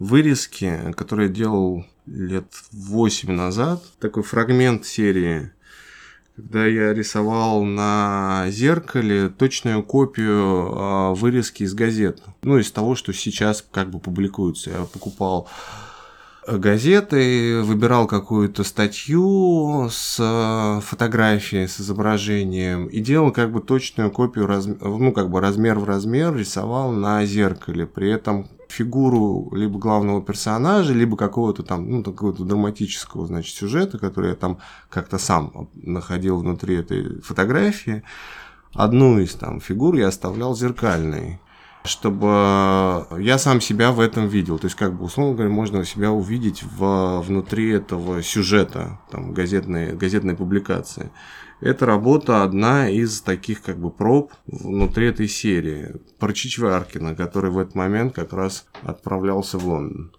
вырезки, которые я делал лет 8 назад. Такой фрагмент серии когда я рисовал на зеркале точную копию э, вырезки из газет. Ну, из того, что сейчас как бы публикуется. Я покупал газеты, выбирал какую-то статью с э, фотографией, с изображением и делал как бы точную копию, ну как бы размер в размер, рисовал на зеркале. При этом фигуру либо главного персонажа, либо какого-то там, ну, какого-то драматического, значит, сюжета, который я там как-то сам находил внутри этой фотографии. Одну из там фигур я оставлял зеркальной чтобы я сам себя в этом видел. То есть, как бы, условно говоря, можно себя увидеть в, внутри этого сюжета, там, газетной, газетной публикации. Эта работа одна из таких как бы проб внутри этой серии про Чичваркина, который в этот момент как раз отправлялся в Лондон.